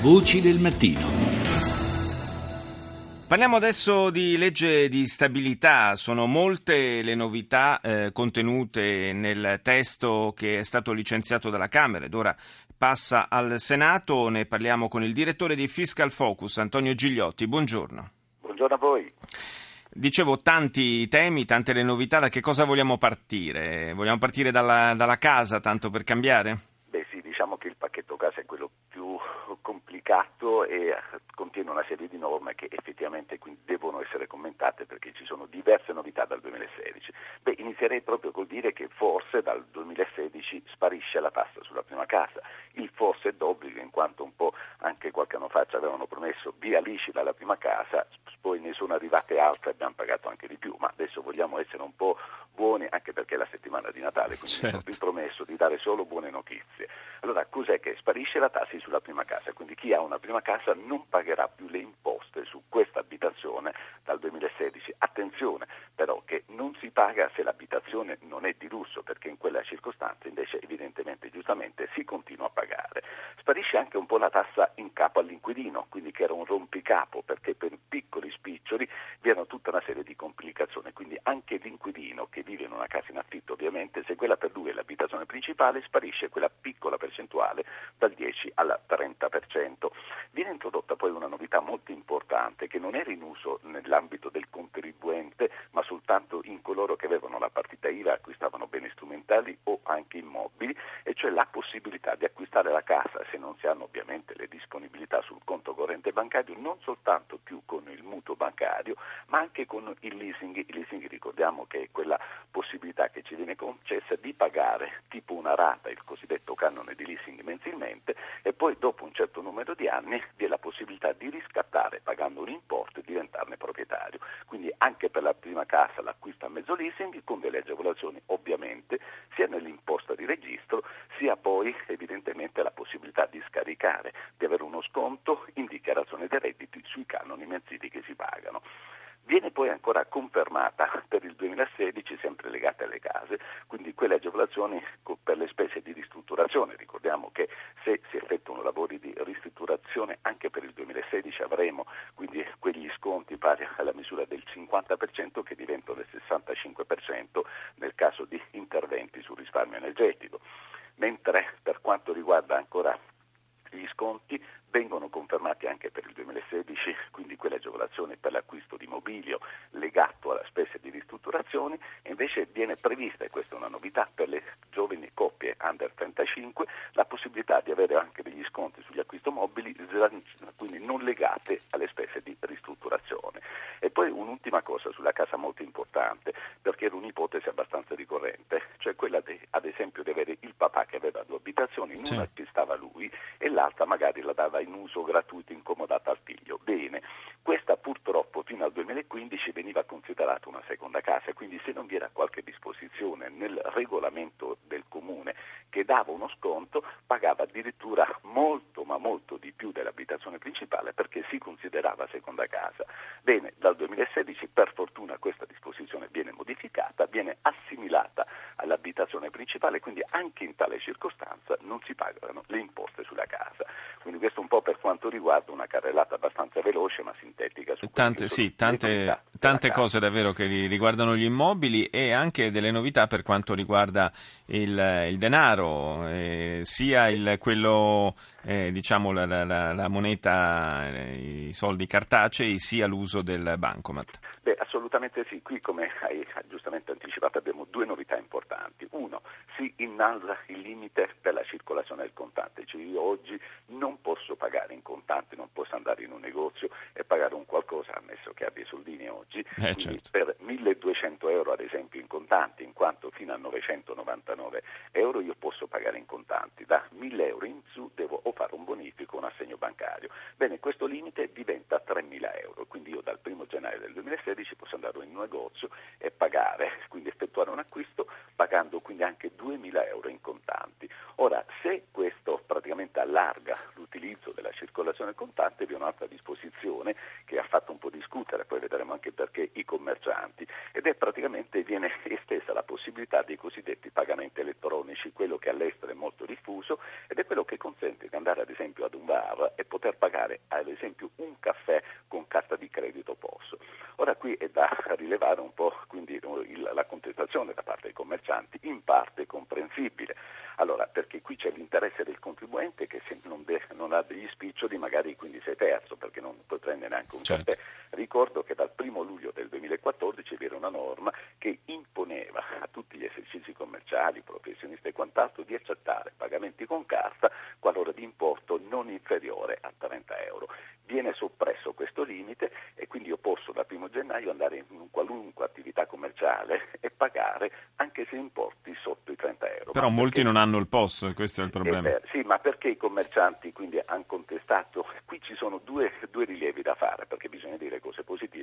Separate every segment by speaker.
Speaker 1: Voci del mattino.
Speaker 2: Parliamo adesso di legge di stabilità, sono molte le novità eh, contenute nel testo che è stato licenziato dalla Camera ed ora passa al Senato, ne parliamo con il direttore di Fiscal Focus, Antonio Gigliotti, buongiorno.
Speaker 3: Buongiorno a voi.
Speaker 2: Dicevo tanti temi, tante le novità, da che cosa vogliamo partire? Vogliamo partire dalla, dalla casa, tanto per cambiare?
Speaker 3: Beh sì, diciamo che il pacchetto casa è quello più complicato e contiene una serie di norme che effettivamente devono essere commentate perché ci sono diverse novità dal 2016. Beh, inizierei proprio col dire che forse dal 2016 sparisce la tassa sulla prima casa. Il forse è d'obbligo in quanto un po' anche qualche anno fa ci avevano promesso via licita la prima casa, poi ne e abbiamo pagato anche di più, ma adesso vogliamo essere un po' buoni anche perché è la settimana di Natale, quindi certo. mi sono ripromesso di dare solo buone notizie. Allora, cos'è che sparisce la tassa sulla prima casa? Quindi chi ha una prima casa non pagherà più le imposte su questa abitazione dal 2016. Attenzione però che non si paga se l'abitazione non è di lusso, perché in quella circostanza invece evidentemente giustamente si continua a pagare. Sparisce anche un po' la tassa in capo all'inquilino, quindi che era un rompicapo, perché per piccoli spiccioli vi erano tutta una serie di complicazioni, quindi anche l'inquilino che vive in una casa in affitto ovviamente, se quella per lui è l'abitazione principale, sparisce quella piccola percentuale dal 10 al 30%. Viene introdotta poi una novità molto importante che non era in uso nell'ambito del contribuente, ma soltanto in coloro che avevano la partita IVA acquistavano beni strumentali o anche immobili, e cioè la possibilità di acquistare la casa se non si hanno ovviamente le disponibilità sul conto corrente bancario, non soltanto più con il mutuo bancario, ma anche con il leasing. Il leasing ricordiamo che è quella possibilità che ci viene concessa di pagare tipo una rata, il cosiddetto canone di leasing mensilmente, e poi dopo un certo numero di anni vi è la possibilità di riscattare pagando un importo e diventarne proprietario. Quindi anche per la prima casa l'acquisto a mezzo leasing con delle agevolazioni ovviamente sia nell'imposta di registro sia poi evidentemente la possibilità di scaricare, di avere uno sconto in dichiarazione dei redditi sui canoni mensili che si pagano. Viene poi ancora confermata per il 2016, sempre legate alle case, quindi quelle agevolazioni per le spese di ristrutturazione. Ricordiamo che se si effettuano lavori di ristrutturazione anche per il 2016 avremo quindi quegli sconti pari alla misura del 50% che diventano del 65% nel caso di interventi sul risparmio energetico. Mentre per quanto riguarda ancora gli sconti vengono confermati anche per il 2016, quindi quelle agevolazioni per l'acquisto di mobilio legato alla spesa di ristrutturazioni, e invece viene prevista, e questa è una novità per le giovani coppie under 35, la possibilità di avere anche degli sconti sugli acquisti mobili, quindi non legate alle spese di ristrutturazione. E poi un'ultima cosa sulla casa molto importante, perché era un'ipotesi abbastanza ricorrente, cioè quella di, ad esempio di avere il papà che aveva due abitazioni, in una ci stava lui e l'altra magari la dava in uso gratuito incomodata al figlio. Bene, questa purtroppo fino al 2015 veniva considerata una seconda casa, quindi se non vi era qualche disposizione nel regolamento del comune che dava uno sconto, pagava addirittura molto ma molto di più dell'abitazione principale perché si considerava seconda casa. Bene, dal 2016 per fortuna questa disposizione viene modificata, viene assimilata all'abitazione principale, quindi anche in tale circostanza non si pagano le imposte sulla casa. Quindi questo un po' per quanto riguarda una carrellata abbastanza veloce ma sintetica. Su
Speaker 2: tante, sì, tante, tante cose davvero che riguardano gli immobili e anche delle novità per quanto riguarda il, il denaro, eh, sia il, quello, eh, diciamo la, la, la moneta, eh, i soldi cartacei, sia l'uso del bancomat.
Speaker 3: Beh, assolutamente sì. Qui, come hai giustamente anticipato, abbiamo due novità importanti. Uno, si innalza il limite per la circolazione del contante, cioè io oggi non posso pagare in contanti, non posso andare in un negozio e pagare un qualcosa, ammesso che abbia i soldini oggi,
Speaker 2: eh, certo.
Speaker 3: per 1200 euro ad esempio in contanti, in quanto fino a 999 euro io posso pagare in contanti, da 1000 euro in su devo o fare un bonifico o un assegno bancario. Bene, questo limite diventa 3000 euro, quindi io dal 1 gennaio del 2016 posso andare in un negozio e pagare, quindi effettuare un acquisto pagando quindi anche 2000 euro in contanti. Ora, se questo praticamente allarga l'utilizzo della circolazione contante vi è un'altra disposizione che ha fatto un po' discutere, poi vedremo anche perché i commercianti, ed è praticamente viene estesa la possibilità dei cosiddetti pagamenti elettronici, quello che all'estero è molto diffuso ed è quello che consente di andare ad esempio ad un bar e poter pagare ad esempio un caffè con carta di credito POS. Ora qui è da rilevare un po' quindi la contestazione da parte dei commercianti, in parte comprensibile. Allora, perché qui c'è l'interesse del contribuente che non, de- non, ha degli spiccioli, magari quindi sei terzo, perché non puoi prendere neanche un certo. caffè. Ricordo che dal 1 luglio del 2014 vi era una norma che imponeva a tutti gli esercizi commerciali, professionisti e quant'altro di accettare pagamenti con carta qualora di importo non inferiore a 30 euro. Viene soppresso questo limite e quindi io posso dal 1 gennaio andare in qualunque attività commerciale e pagare anche se importi sotto i 30 euro.
Speaker 2: Però ma molti perché... non hanno il POS, questo è il problema.
Speaker 3: Eh, sì, ma perché i commercianti quindi hanno contestato? Qui ci sono due, due rilievi da fare, perché bisogna dire cose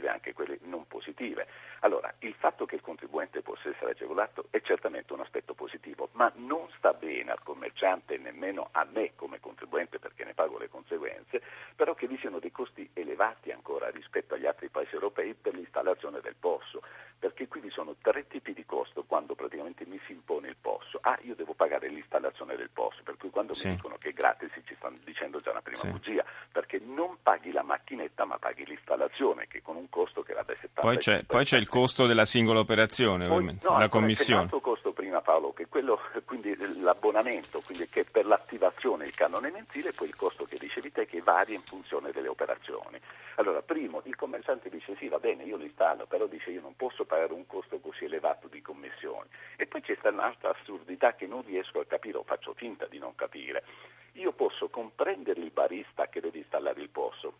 Speaker 3: positive anche quelle non positive. Allora, il fatto che il contribuente possa essere agevolato è certamente un aspetto positivo, ma non sta bene al commerciante nemmeno a me come contribuente perché ne pago le conseguenze, però che vi siano dei costi elevati ancora rispetto agli altri paesi europei per l'installazione del POS, perché qui vi sono tre tipi di costo quando praticamente mi si impone il POS. Ah, io devo pagare l'installazione del POS, per cui quando sì. mi dicono che è gratis ci stanno dicendo già una prima sì. bugia, perché non paghi la macchinetta ma paghi l'installazione che con un costo che va dai 70
Speaker 2: poi c'è, poi c'è il costo della singola operazione, poi, ovviamente, no, la commissione.
Speaker 3: C'è costo prima Paolo, che quello, quindi l'abbonamento, quindi che per l'attivazione il canone mensile e poi il costo che dicevi te che varia in funzione delle operazioni. Allora, primo, il commerciante dice sì, va bene, io lo installo, però dice io non posso pagare un costo così elevato di commissioni. E poi c'è un'altra assurdità che non riesco a capire o faccio finta di non capire. Io posso comprendere il barista che deve installare il posto,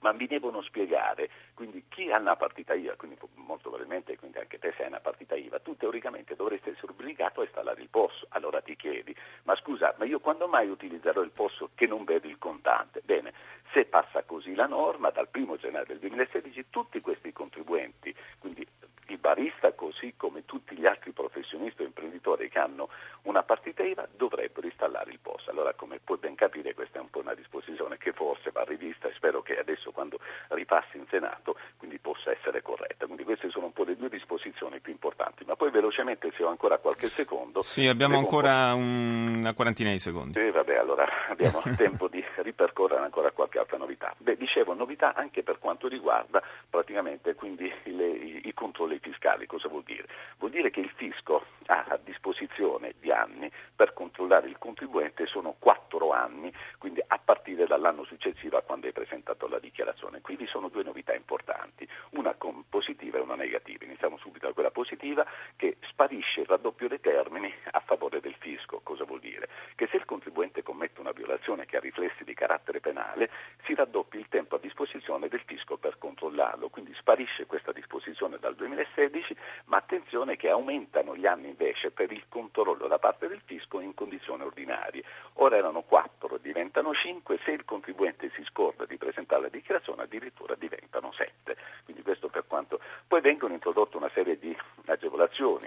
Speaker 3: ma mi devono spiegare, quindi chi ha una partita IVA, quindi molto probabilmente quindi anche te sei una partita IVA, tu teoricamente dovresti essere obbligato a installare il POS, allora ti chiedi, ma scusa, ma io quando mai utilizzerò il POS che non vedo il contante? Bene, se passa così la norma, dal 1 gennaio del 2016 tutti questi contribuenti, quindi il barista così come tutti gli altri professionisti o imprenditori che hanno una partita IVA dovrebbero installare il POS. Allora come puoi ben capire questa è un po' una disposizione che forse va rivista e spero che adesso quando ripassi in Senato quindi possa essere corretta. Quindi queste sono un po' le due disposizioni più importanti. Ma poi velocemente se ho ancora qualche secondo.
Speaker 2: Sì, abbiamo ancora un una quarantina di secondi.
Speaker 3: Sì, vabbè, allora abbiamo tempo di ripercorrere ancora qualche altra novità. Beh, dicevo novità anche per quanto riguarda praticamente quindi le, i, i controlli fiscali. Cosa vuol dire? Vuol dire che il fisco ha a disposizione di anni per controllare il contribuente, sono quattro anni, quindi a partire dall'anno successivo a quando hai presentato la dichiarazione. Qui vi sono due novità importanti, una positiva e una negativa. Iniziamo subito da quella positiva che sparisce il raddoppio dei termini a favore del fisco. Cosa vuol dire? Che se il contribuente commette una violazione che ha riflessi di carattere penale, si raddoppia il tempo a disposizione del fisco per controllarlo, quindi sparisce questa disposizione dal 2016, ma attenzione che aumentano gli anni invece per il controllo da parte del fisco in condizioni ordinarie. Ora erano 4, diventano 5, se il contribuente si scorda di presentare la dichiarazione addirittura diventano 7. Quindi questo per quanto... Poi vengono introdotte una serie di agevolazioni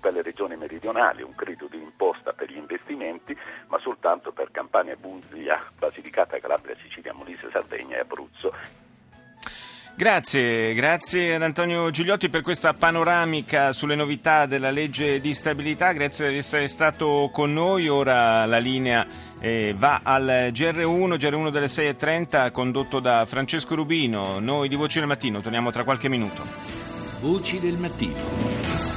Speaker 3: per le regioni meridionali, un credito di imposta per gli investimenti, ma soltanto per Campania, Puglia, Basilicata, Calabria, Sicilia, Molise, Sardegna e Abruzzo.
Speaker 2: Grazie, grazie ad Antonio Gigliotti per questa panoramica sulle novità della legge di stabilità, grazie di essere stato con noi, ora la linea eh, va al GR1, GR1 delle 6.30 condotto da Francesco Rubino, noi di Voci del Mattino, torniamo tra qualche minuto.
Speaker 1: Voci del Mattino.